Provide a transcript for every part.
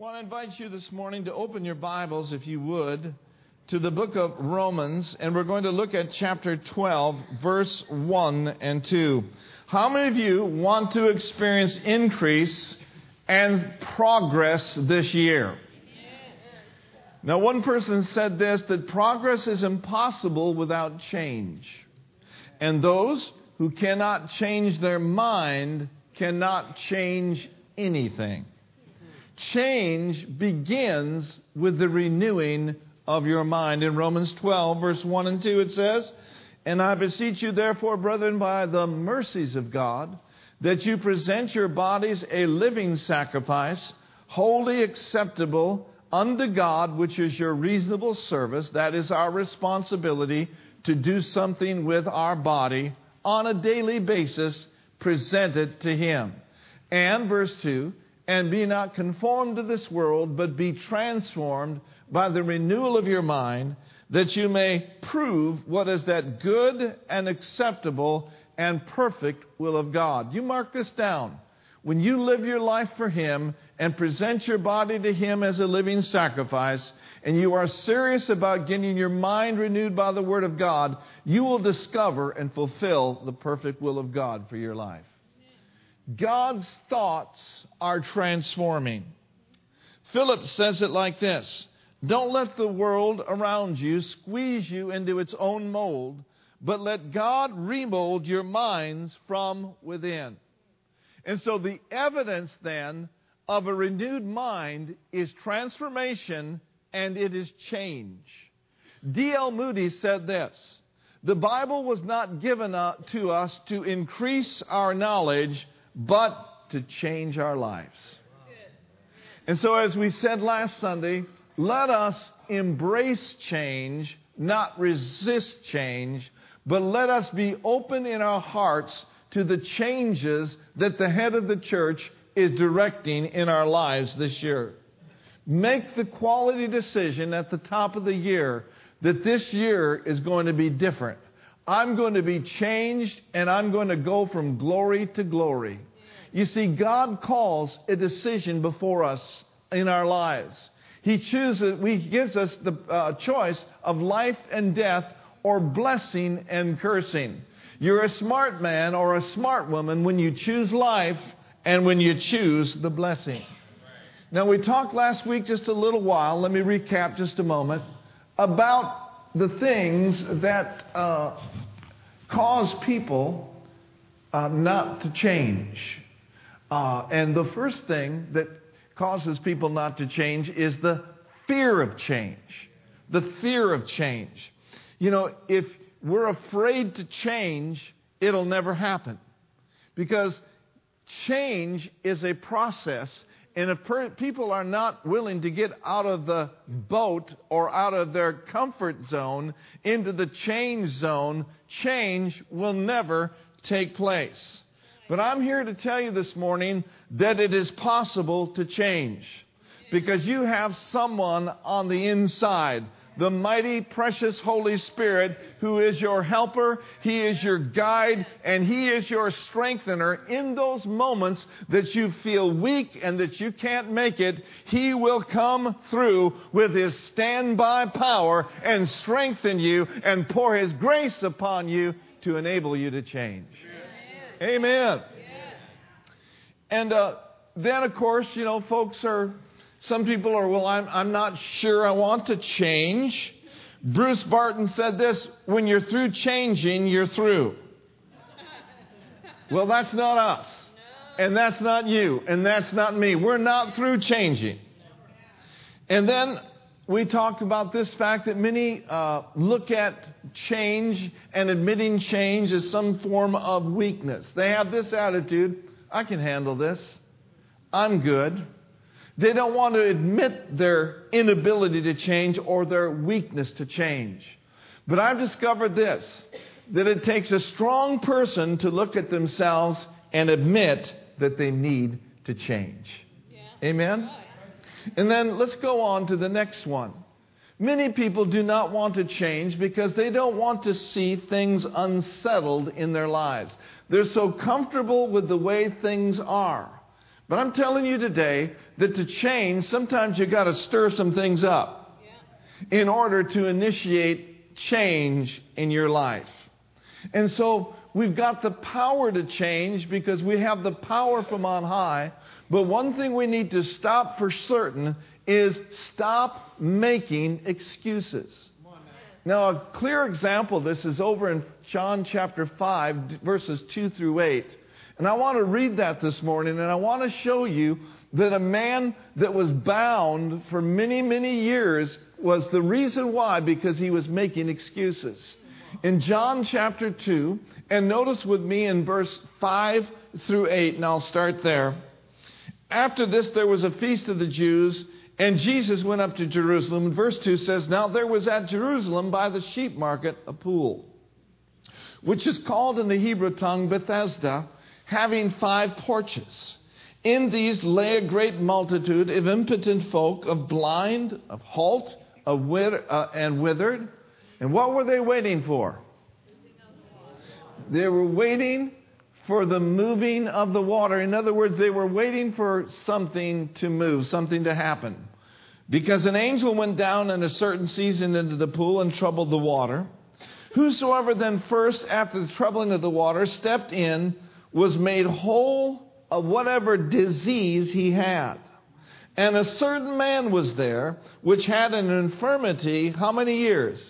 want to invite you this morning to open your Bibles, if you would, to the book of Romans, and we're going to look at chapter 12, verse 1 and 2. How many of you want to experience increase and progress this year? Now, one person said this that progress is impossible without change. And those who cannot change their mind cannot change anything. Change begins with the renewing of your mind. In Romans 12, verse 1 and 2, it says, And I beseech you, therefore, brethren, by the mercies of God, that you present your bodies a living sacrifice, wholly acceptable unto God, which is your reasonable service. That is our responsibility to do something with our body on a daily basis, present it to Him. And verse 2 and be not conformed to this world, but be transformed by the renewal of your mind, that you may prove what is that good and acceptable and perfect will of God. You mark this down. When you live your life for Him and present your body to Him as a living sacrifice, and you are serious about getting your mind renewed by the Word of God, you will discover and fulfill the perfect will of God for your life. God's thoughts are transforming. Philip says it like this Don't let the world around you squeeze you into its own mold, but let God remold your minds from within. And so the evidence then of a renewed mind is transformation and it is change. D.L. Moody said this The Bible was not given uh, to us to increase our knowledge but to change our lives. And so, as we said last Sunday, let us embrace change, not resist change, but let us be open in our hearts to the changes that the head of the church is directing in our lives this year. Make the quality decision at the top of the year that this year is going to be different. I'm going to be changed and I'm going to go from glory to glory. You see, God calls a decision before us in our lives. He chooses, He gives us the uh, choice of life and death or blessing and cursing. You're a smart man or a smart woman when you choose life and when you choose the blessing. Now, we talked last week just a little while, let me recap just a moment, about the things that uh, cause people uh, not to change. Uh, and the first thing that causes people not to change is the fear of change. The fear of change. You know, if we're afraid to change, it'll never happen. Because change is a process and if per- people are not willing to get out of the boat or out of their comfort zone into the change zone, change will never take place. But I'm here to tell you this morning that it is possible to change because you have someone on the inside the mighty, precious Holy Spirit, who is your helper, He is your guide, and He is your strengthener in those moments that you feel weak and that you can't make it. He will come through with His standby power and strengthen you and pour His grace upon you to enable you to change. Amen. Amen. And uh, then, of course, you know, folks are some people are, well, I'm, I'm not sure I want to change. Bruce Barton said this when you're through changing, you're through. Well, that's not us. And that's not you. And that's not me. We're not through changing. And then we talked about this fact that many uh, look at change and admitting change as some form of weakness. They have this attitude I can handle this, I'm good. They don't want to admit their inability to change or their weakness to change. But I've discovered this that it takes a strong person to look at themselves and admit that they need to change. Yeah. Amen? And then let's go on to the next one. Many people do not want to change because they don't want to see things unsettled in their lives. They're so comfortable with the way things are. But I'm telling you today that to change, sometimes you got to stir some things up in order to initiate change in your life. And so we've got the power to change because we have the power from on high. But one thing we need to stop for certain is stop making excuses. Now, a clear example of this is over in John chapter 5, verses 2 through 8. And I want to read that this morning, and I want to show you that a man that was bound for many, many years was the reason why, because he was making excuses. In John chapter 2, and notice with me in verse 5 through 8, and I'll start there. After this, there was a feast of the Jews, and Jesus went up to Jerusalem. And verse 2 says, Now there was at Jerusalem by the sheep market a pool, which is called in the Hebrew tongue Bethesda having five porches. In these lay a great multitude of impotent folk, of blind, of halt, of wither, uh, and withered. And what were they waiting for? They were waiting for the moving of the water. In other words, they were waiting for something to move, something to happen. Because an angel went down in a certain season into the pool and troubled the water. Whosoever then first, after the troubling of the water, stepped in, was made whole of whatever disease he had. And a certain man was there which had an infirmity, how many years?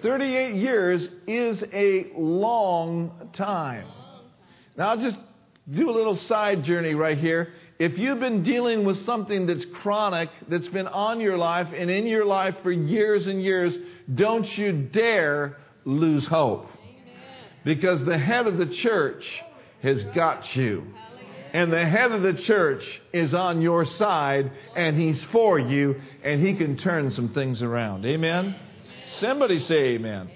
38. 38 years is a long time. Now, I'll just do a little side journey right here. If you've been dealing with something that's chronic, that's been on your life and in your life for years and years, don't you dare lose hope. Because the head of the church has got you. And the head of the church is on your side and he's for you and he can turn some things around. Amen? Somebody say amen.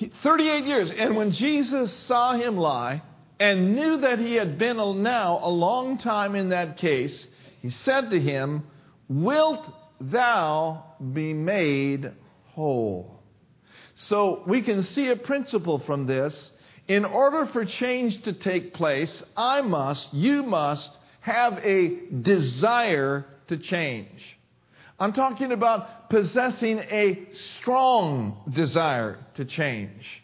amen. 38 years. And when Jesus saw him lie and knew that he had been now a long time in that case, he said to him, Wilt thou be made whole? So we can see a principle from this in order for change to take place, I must, you must have a desire to change. I'm talking about possessing a strong desire to change.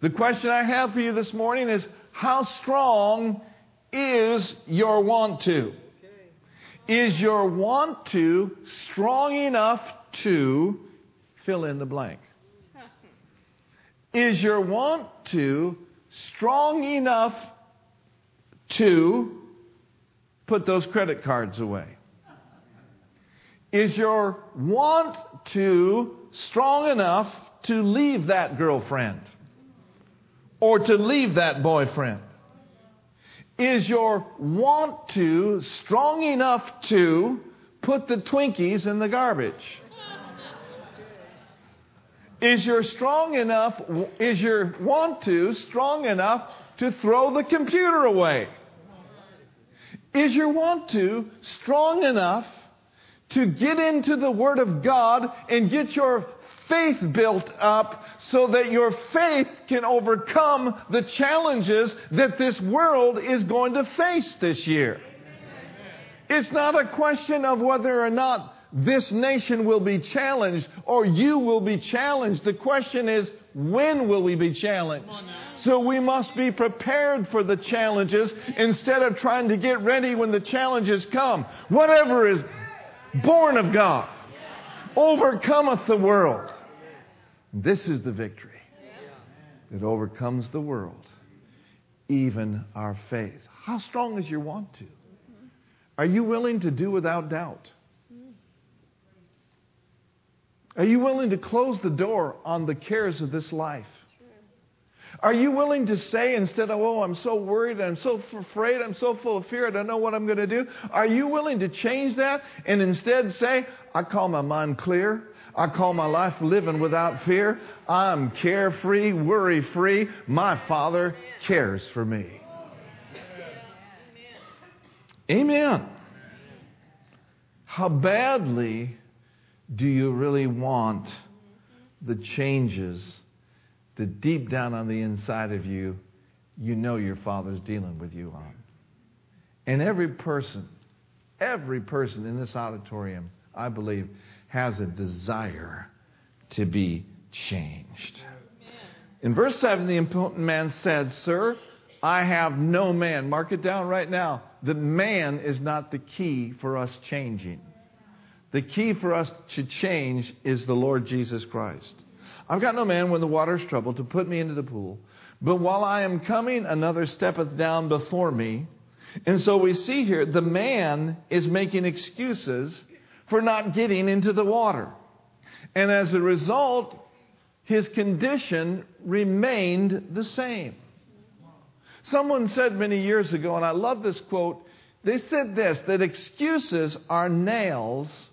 The question I have for you this morning is how strong is your want to? Is your want to strong enough to fill in the blank? Is your want to strong enough to put those credit cards away? Is your want to strong enough to leave that girlfriend or to leave that boyfriend? Is your want to strong enough to put the Twinkies in the garbage? Is your strong enough, is your want to strong enough to throw the computer away? Is your want to strong enough to get into the Word of God and get your faith built up so that your faith can overcome the challenges that this world is going to face this year? It's not a question of whether or not this nation will be challenged or you will be challenged. The question is, when will we be challenged? So we must be prepared for the challenges instead of trying to get ready when the challenges come. Whatever is born of God overcometh the world. This is the victory that overcomes the world, even our faith. How strong is your want to? Are you willing to do without doubt? Are you willing to close the door on the cares of this life? Are you willing to say instead of, oh, I'm so worried, I'm so afraid, I'm so full of fear, I don't know what I'm going to do? Are you willing to change that and instead say, I call my mind clear? I call my life living without fear. I'm carefree, worry free. My Father cares for me. Amen. How badly do you really want the changes that deep down on the inside of you, you know your Father's dealing with you on? And every person, every person in this auditorium, I believe, has a desire to be changed. In verse 7, the important man said, Sir, I have no man. Mark it down right now. The man is not the key for us changing. The key for us to change is the Lord Jesus Christ. I've got no man when the water's troubled to put me into the pool. But while I am coming, another steppeth down before me. And so we see here the man is making excuses for not getting into the water. And as a result, his condition remained the same. Someone said many years ago, and I love this quote, they said this that excuses are nails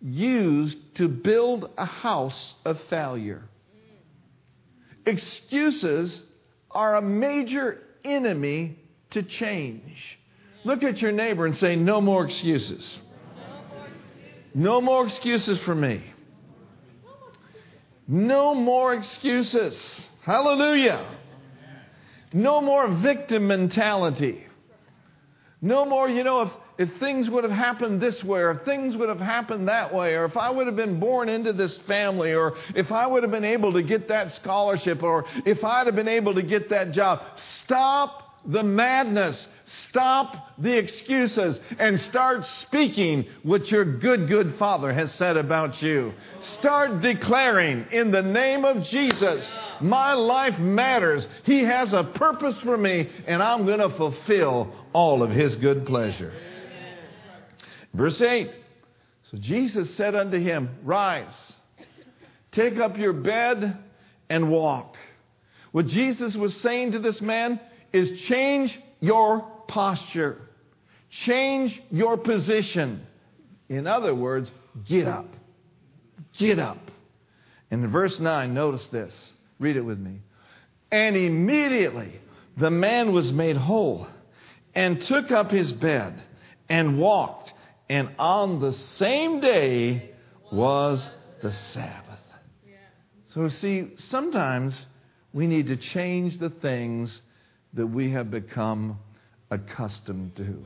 used to build a house of failure. Excuses are a major enemy to change. Look at your neighbor and say, No more excuses. No more excuses for me. No more excuses. Hallelujah. No more victim mentality. No more, you know, if, if things would have happened this way, or if things would have happened that way, or if I would have been born into this family, or if I would have been able to get that scholarship, or if I'd have been able to get that job. Stop the madness. Stop the excuses and start speaking what your good, good Father has said about you. Start declaring in the name of Jesus, my life matters. He has a purpose for me and I'm going to fulfill all of His good pleasure. Verse 8. So Jesus said unto him, Rise, take up your bed and walk. What Jesus was saying to this man is change your posture, change your position. In other words, get up. Get up. And in verse 9, notice this. Read it with me. And immediately the man was made whole and took up his bed and walked. And on the same day was the Sabbath. So, see, sometimes we need to change the things that we have become accustomed to.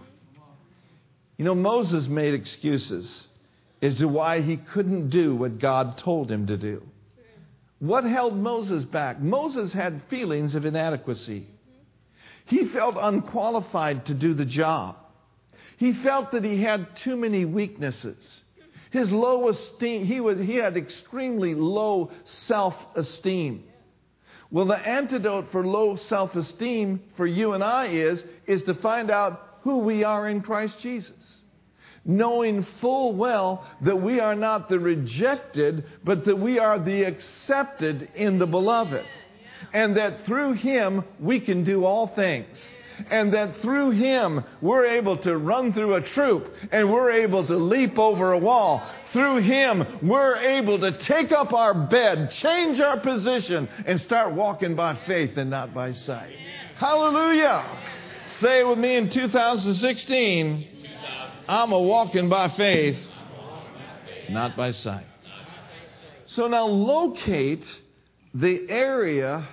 You know, Moses made excuses as to why he couldn't do what God told him to do. What held Moses back? Moses had feelings of inadequacy. He felt unqualified to do the job. He felt that he had too many weaknesses. His low esteem, he, was, he had extremely low self esteem. Well, the antidote for low self esteem for you and I is, is to find out who we are in Christ Jesus. Knowing full well that we are not the rejected, but that we are the accepted in the beloved. And that through Him we can do all things and that through Him we're able to run through a troop and we're able to leap over a wall. Through Him we're able to take up our bed, change our position, and start walking by faith and not by sight. Hallelujah! Say it with me in 2016 I'm a walking by faith, not by sight. So now locate the area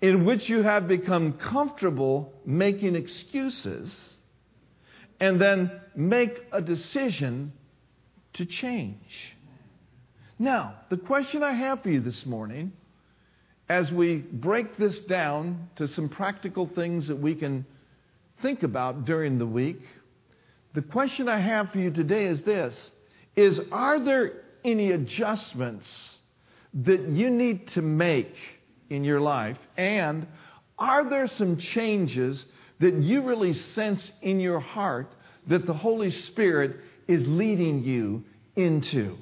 in which you have become comfortable making excuses and then make a decision to change. Now, the question I have for you this morning, as we break this down to some practical things that we can think about during the week, the question I have for you today is this is are there any adjustments that you need to make in your life? And are there some changes that you really sense in your heart that the Holy Spirit is leading you into?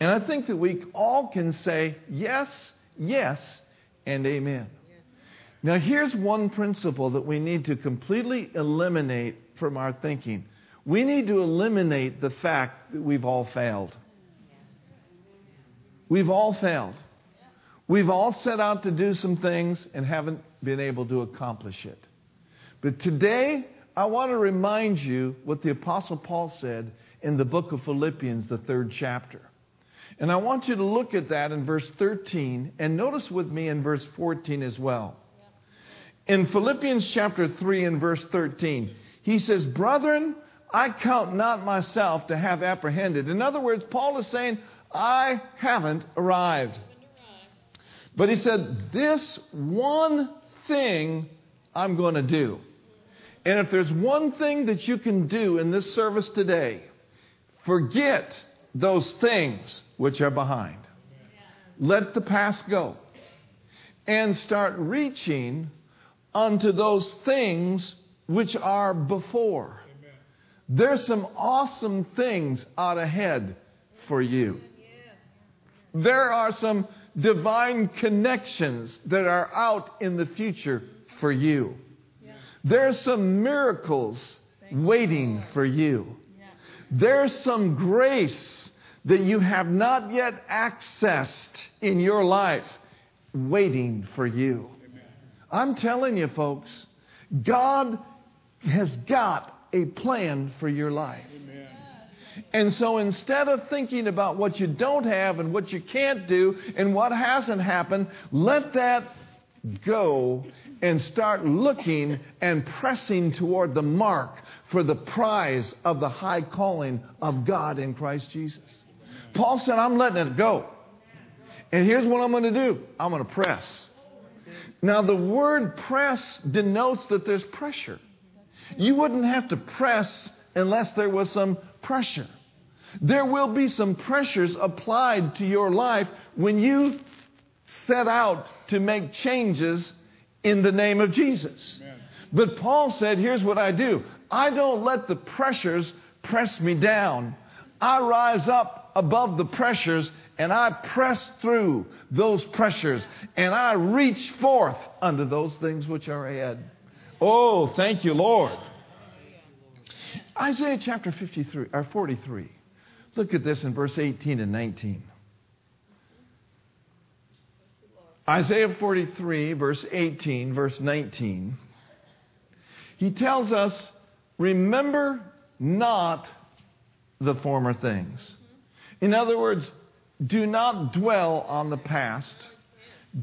And I think that we all can say yes, yes, and amen. Now, here's one principle that we need to completely eliminate from our thinking. We need to eliminate the fact that we've all failed. We've all failed. We've all set out to do some things and haven't been able to accomplish it. But today, I want to remind you what the Apostle Paul said in the book of Philippians, the third chapter. And I want you to look at that in verse 13 and notice with me in verse 14 as well. In Philippians chapter 3 and verse 13, He says, Brethren, I count not myself to have apprehended. In other words, Paul is saying, I haven't arrived. But he said, This one thing I'm going to do. And if there's one thing that you can do in this service today, forget those things which are behind. Let the past go. And start reaching unto those things which are before. There's some awesome things out ahead for you. There are some divine connections that are out in the future for you. There's some miracles waiting for you. There's some grace that you have not yet accessed in your life waiting for you. I'm telling you, folks, God has got a plan for your life. And so instead of thinking about what you don't have and what you can't do and what hasn't happened, let that go and start looking and pressing toward the mark for the prize of the high calling of God in Christ Jesus. Paul said, I'm letting it go. And here's what I'm going to do I'm going to press. Now, the word press denotes that there's pressure. You wouldn't have to press unless there was some pressure. There will be some pressures applied to your life when you set out to make changes in the name of Jesus. Amen. But Paul said, here's what I do. I don't let the pressures press me down. I rise up above the pressures and I press through those pressures and I reach forth unto those things which are ahead. Oh, thank you, Lord. Isaiah chapter 53 or 43. Look at this in verse 18 and 19. Isaiah 43, verse 18, verse 19. He tells us, Remember not the former things. In other words, do not dwell on the past.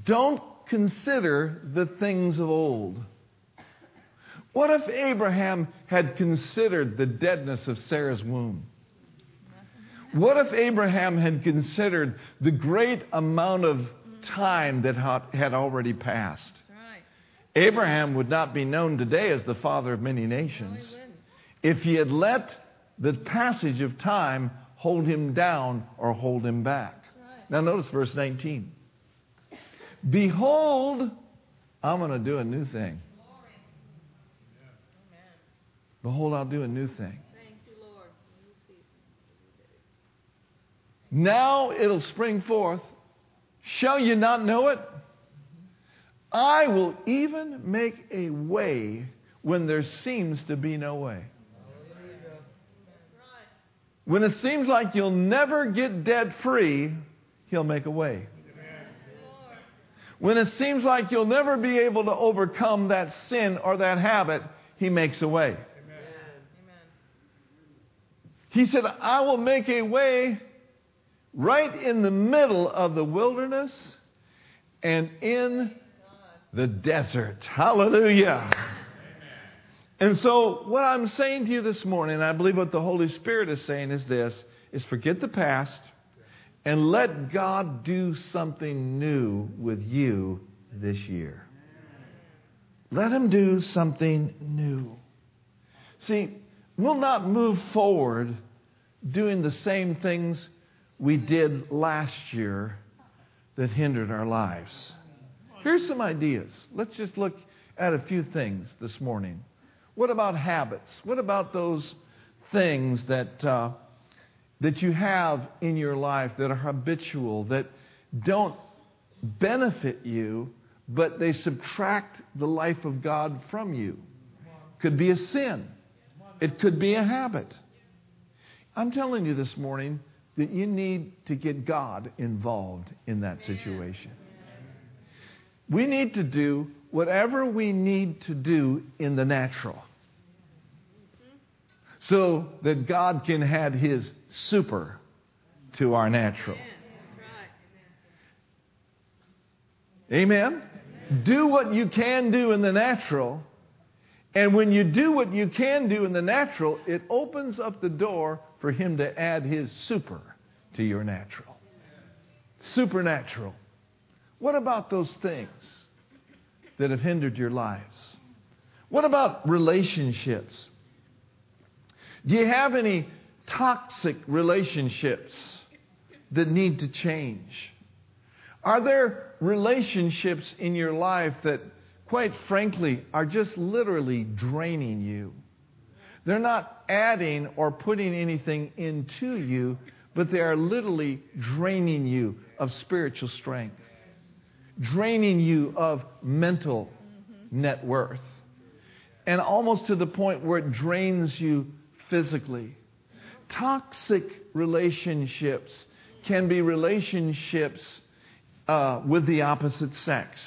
Don't consider the things of old. What if Abraham had considered the deadness of Sarah's womb? What if Abraham had considered the great amount of time that had already passed? Abraham would not be known today as the father of many nations if he had let the passage of time hold him down or hold him back. Now, notice verse 19. Behold, I'm going to do a new thing. Behold, I'll do a new thing. Now it'll spring forth. Shall you not know it? I will even make a way when there seems to be no way. When it seems like you'll never get debt free, He'll make a way. When it seems like you'll never be able to overcome that sin or that habit, He makes a way. He said, I will make a way right in the middle of the wilderness and in the desert. Hallelujah. And so, what I'm saying to you this morning, I believe what the Holy Spirit is saying is this is forget the past and let God do something new with you this year. Let Him do something new. See, we'll not move forward doing the same things we did last year that hindered our lives. Here's some ideas. Let's just look at a few things this morning. What about habits? What about those things that, uh, that you have in your life that are habitual, that don't benefit you, but they subtract the life of God from you? Could be a sin. It could be a habit. I'm telling you this morning that you need to get God involved in that situation. We need to do whatever we need to do in the natural so that God can add his super to our natural. Amen? Do what you can do in the natural And when you do what you can do in the natural, it opens up the door for Him to add His super to your natural. Supernatural. What about those things that have hindered your lives? What about relationships? Do you have any toxic relationships that need to change? Are there relationships in your life that, quite frankly, are just literally draining you? They're not adding or putting anything into you, but they are literally draining you of spiritual strength, draining you of mental net worth, and almost to the point where it drains you physically. Toxic relationships can be relationships uh, with the opposite sex.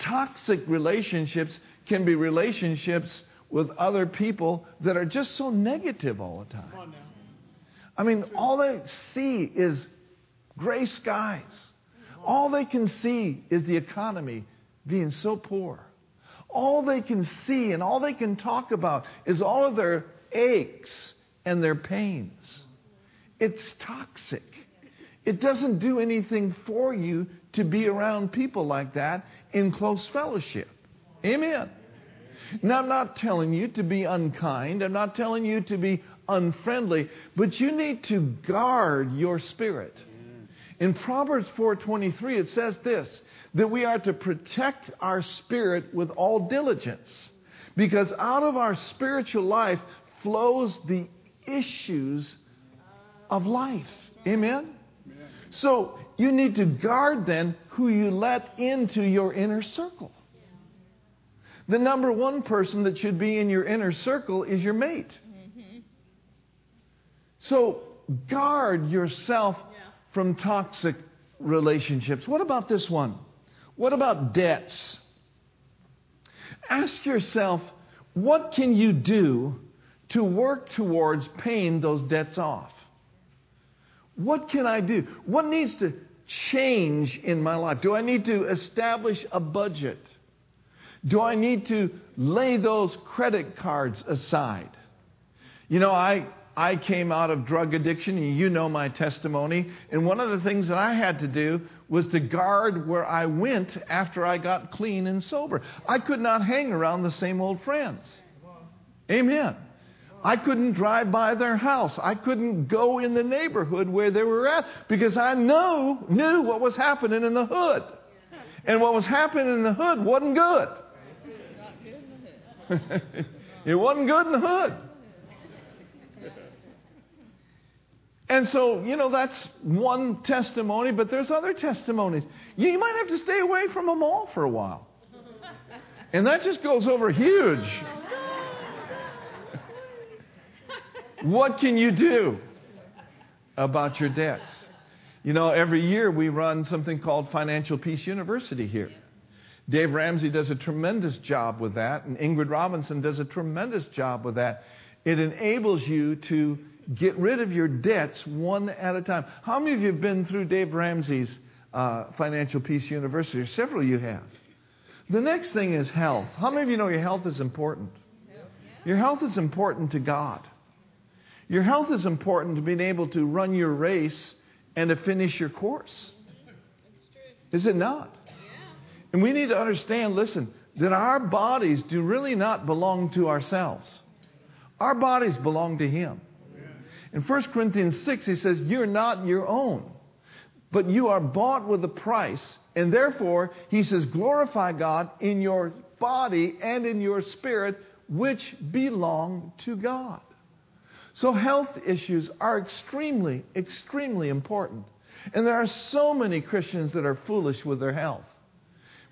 Toxic relationships can be relationships with other people that are just so negative all the time. I mean, all they see is gray skies. All they can see is the economy being so poor. All they can see and all they can talk about is all of their aches and their pains. It's toxic. It doesn't do anything for you to be around people like that in close fellowship. Amen. Now, I'm not telling you to be unkind. I'm not telling you to be unfriendly, but you need to guard your spirit. In Proverbs 4:23 it says this that we are to protect our spirit with all diligence because out of our spiritual life flows the issues of life. Amen. So you need to guard then who you let into your inner circle. The number one person that should be in your inner circle is your mate. So guard yourself from toxic relationships. What about this one? What about debts? Ask yourself, what can you do to work towards paying those debts off? What can I do? What needs to change in my life? Do I need to establish a budget? Do I need to lay those credit cards aside? You know, I, I came out of drug addiction, and you know my testimony. And one of the things that I had to do was to guard where I went after I got clean and sober. I could not hang around the same old friends. Amen. I couldn't drive by their house. I couldn't go in the neighborhood where they were at because I know, knew what was happening in the hood. And what was happening in the hood wasn't good. it wasn't good in the hood. And so, you know, that's one testimony, but there's other testimonies. You might have to stay away from them all for a while. And that just goes over huge. What can you do about your debts? You know, every year we run something called Financial Peace University here. Dave Ramsey does a tremendous job with that, and Ingrid Robinson does a tremendous job with that. It enables you to get rid of your debts one at a time. How many of you have been through Dave Ramsey's uh, Financial Peace University? Several of you have. The next thing is health. How many of you know your health is important? Your health is important to God. Your health is important to being able to run your race and to finish your course. Is it not? And we need to understand, listen, that our bodies do really not belong to ourselves. Our bodies belong to Him. In 1 Corinthians 6, he says, You're not your own, but you are bought with a price. And therefore, he says, Glorify God in your body and in your spirit, which belong to God. So, health issues are extremely, extremely important. And there are so many Christians that are foolish with their health.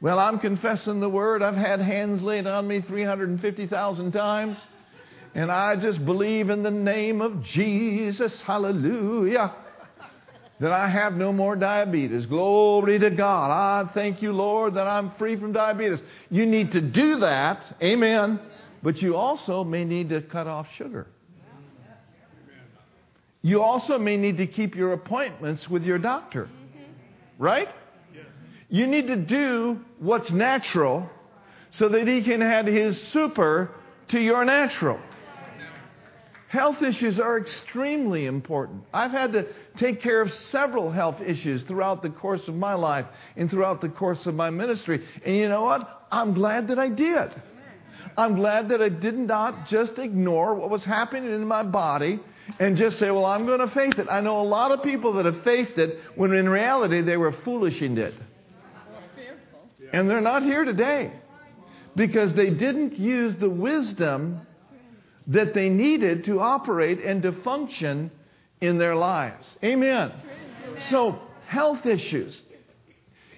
Well, I'm confessing the word. I've had hands laid on me 350,000 times. And I just believe in the name of Jesus. Hallelujah. That I have no more diabetes. Glory to God. I thank you, Lord, that I'm free from diabetes. You need to do that. Amen. But you also may need to cut off sugar. You also may need to keep your appointments with your doctor. Mm-hmm. Right? Yes. You need to do what's natural so that he can add his super to your natural. Health issues are extremely important. I've had to take care of several health issues throughout the course of my life and throughout the course of my ministry. And you know what? I'm glad that I did. I'm glad that I did not just ignore what was happening in my body and just say, well, I'm going to faith it. I know a lot of people that have faithed it when in reality they were foolish in it. And they're not here today because they didn't use the wisdom that they needed to operate and to function in their lives. Amen. So, health issues.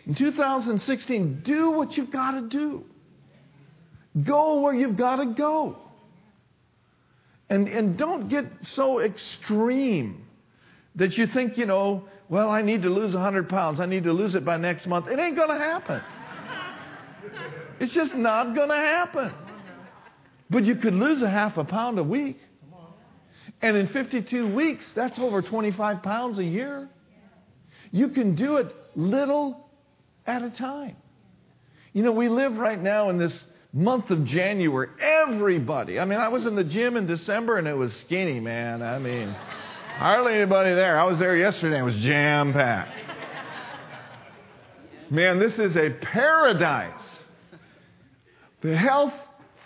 In 2016, do what you've got to do. Go where you've got to go. And, and don't get so extreme that you think, you know, well, I need to lose 100 pounds. I need to lose it by next month. It ain't going to happen. It's just not going to happen. But you could lose a half a pound a week. And in 52 weeks, that's over 25 pounds a year. You can do it little at a time. You know, we live right now in this month of January. Everybody, I mean, I was in the gym in December and it was skinny, man. I mean, hardly anybody there. I was there yesterday, it was jam packed. Man, this is a paradise. The health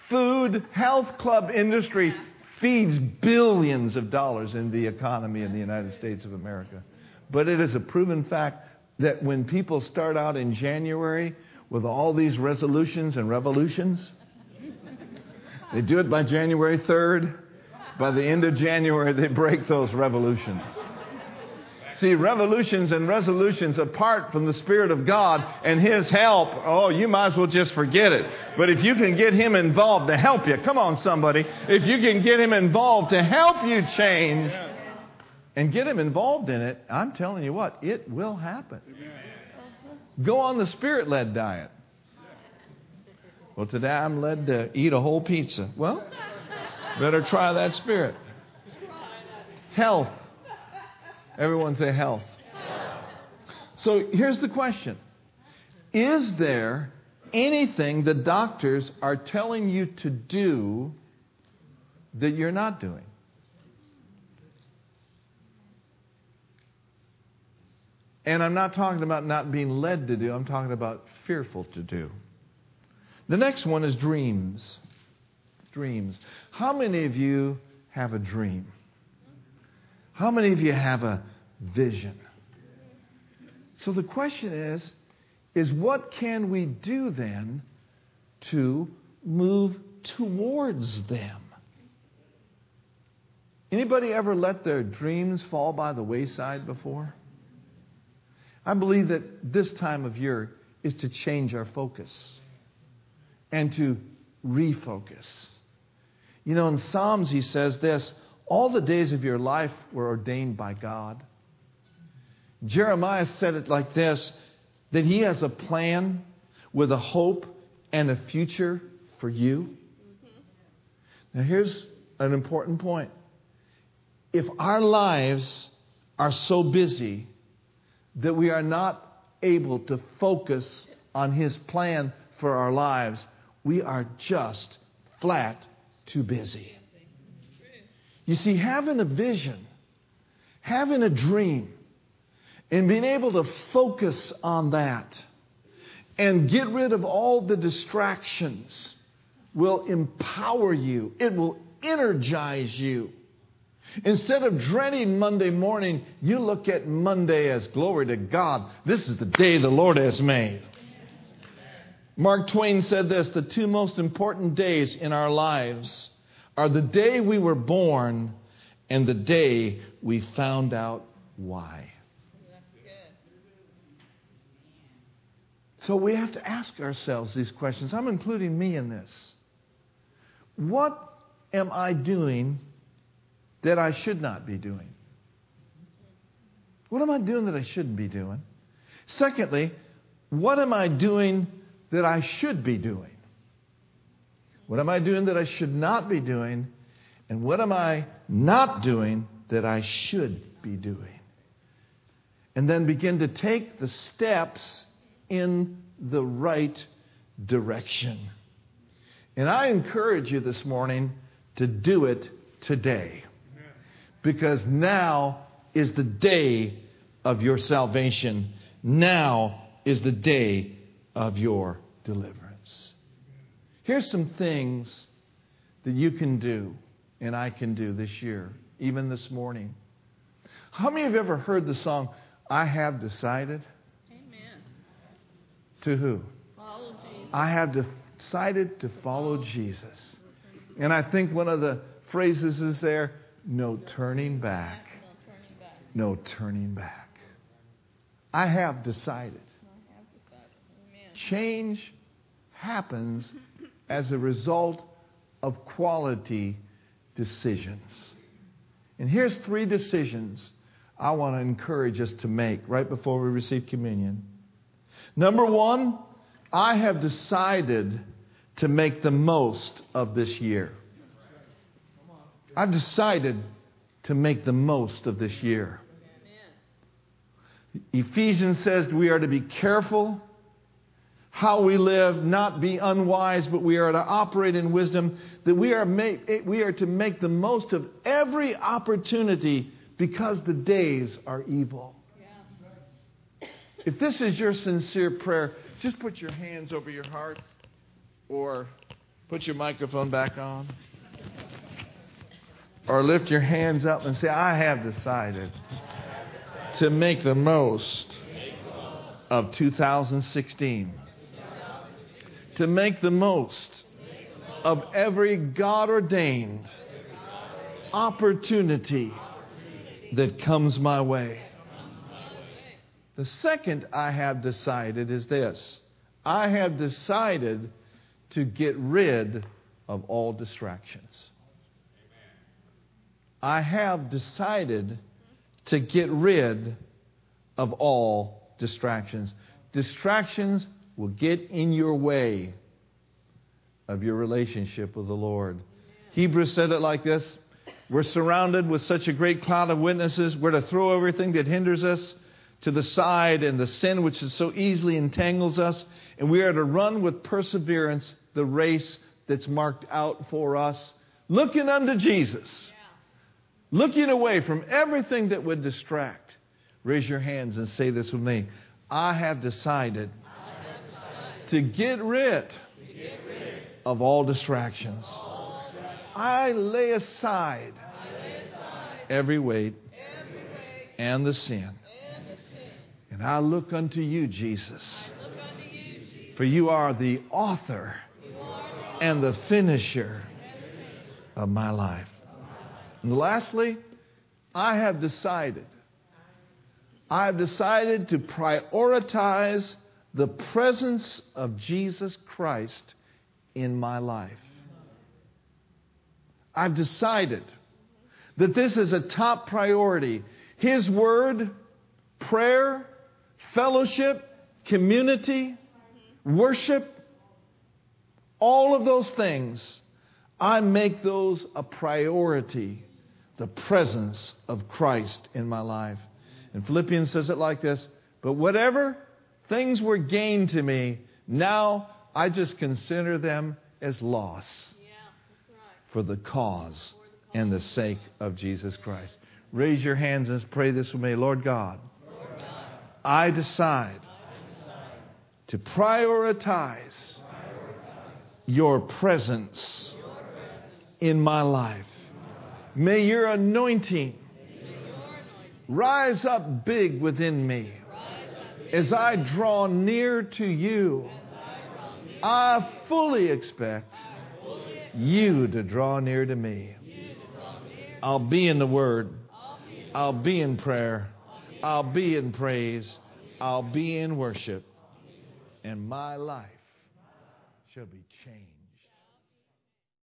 food health club industry feeds billions of dollars in the economy in the United States of America. But it is a proven fact that when people start out in January with all these resolutions and revolutions, they do it by January 3rd. By the end of January, they break those revolutions. See, revolutions and resolutions apart from the Spirit of God and His help, oh, you might as well just forget it. But if you can get Him involved to help you, come on, somebody. If you can get Him involved to help you change and get Him involved in it, I'm telling you what, it will happen. Go on the Spirit led diet. Well, today I'm led to eat a whole pizza. Well, better try that Spirit. Health. Everyone say health. So here's the question Is there anything the doctors are telling you to do that you're not doing? And I'm not talking about not being led to do, I'm talking about fearful to do. The next one is dreams. Dreams. How many of you have a dream? How many of you have a vision? So the question is is what can we do then to move towards them? Anybody ever let their dreams fall by the wayside before? I believe that this time of year is to change our focus and to refocus. You know, in Psalms, he says this all the days of your life were ordained by God. Jeremiah said it like this that he has a plan with a hope and a future for you. Now, here's an important point. If our lives are so busy that we are not able to focus on his plan for our lives, we are just flat too busy. You see, having a vision, having a dream, and being able to focus on that and get rid of all the distractions will empower you. It will energize you. Instead of dreading Monday morning, you look at Monday as glory to God. This is the day the Lord has made. Mark Twain said this the two most important days in our lives are the day we were born and the day we found out why. So we have to ask ourselves these questions. I'm including me in this. What am I doing that I should not be doing? What am I doing that I shouldn't be doing? Secondly, what am I doing that I should be doing? What am I doing that I should not be doing? And what am I not doing that I should be doing? And then begin to take the steps in the right direction. And I encourage you this morning to do it today. Because now is the day of your salvation. Now is the day of your deliverance. Here's some things that you can do and I can do this year, even this morning. How many of you have ever heard the song, I Have Decided? Amen. To who? I have decided to follow Jesus. And I think one of the phrases is there no turning back. No turning back. I have decided. Change happens as a result of quality decisions. And here's three decisions I want to encourage us to make right before we receive communion. Number one, I have decided to make the most of this year. I've decided to make the most of this year. Ephesians says we are to be careful how we live, not be unwise, but we are to operate in wisdom, that we are, make, we are to make the most of every opportunity because the days are evil. If this is your sincere prayer, just put your hands over your heart or put your microphone back on. Or lift your hands up and say, I have decided to make the most of 2016. To make the most of every God ordained opportunity that comes my way. The second I have decided is this I have decided to get rid of all distractions. I have decided to get rid of all distractions. Distractions will get in your way of your relationship with the Lord. Hebrews said it like this We're surrounded with such a great cloud of witnesses. We're to throw everything that hinders us to the side and the sin which so easily entangles us, and we are to run with perseverance the race that's marked out for us, looking unto Jesus, looking away from everything that would distract. Raise your hands and say this with me. I have decided to get rid of all distractions. I lay aside every weight and the sin. And I look unto you, Jesus. For you are the author and the finisher of my life. And lastly, I have decided. I have decided to prioritize the presence of Jesus Christ in my life. I've decided that this is a top priority. His word, prayer, fellowship, community, worship, all of those things, I make those a priority. The presence of Christ in my life. And Philippians says it like this But whatever things were gained to me, now I just consider them as loss Yeah, right. for the cause and the sake of Jesus Christ. Raise your hands and pray this with me. Lord God, I decide to prioritize your presence in my life. May your anointing rise up big within me as I draw near to you. I fully expect you to draw near to me. I'll be in the Word. I'll be in prayer. I'll be in praise. I'll be in worship. And my life shall be changed.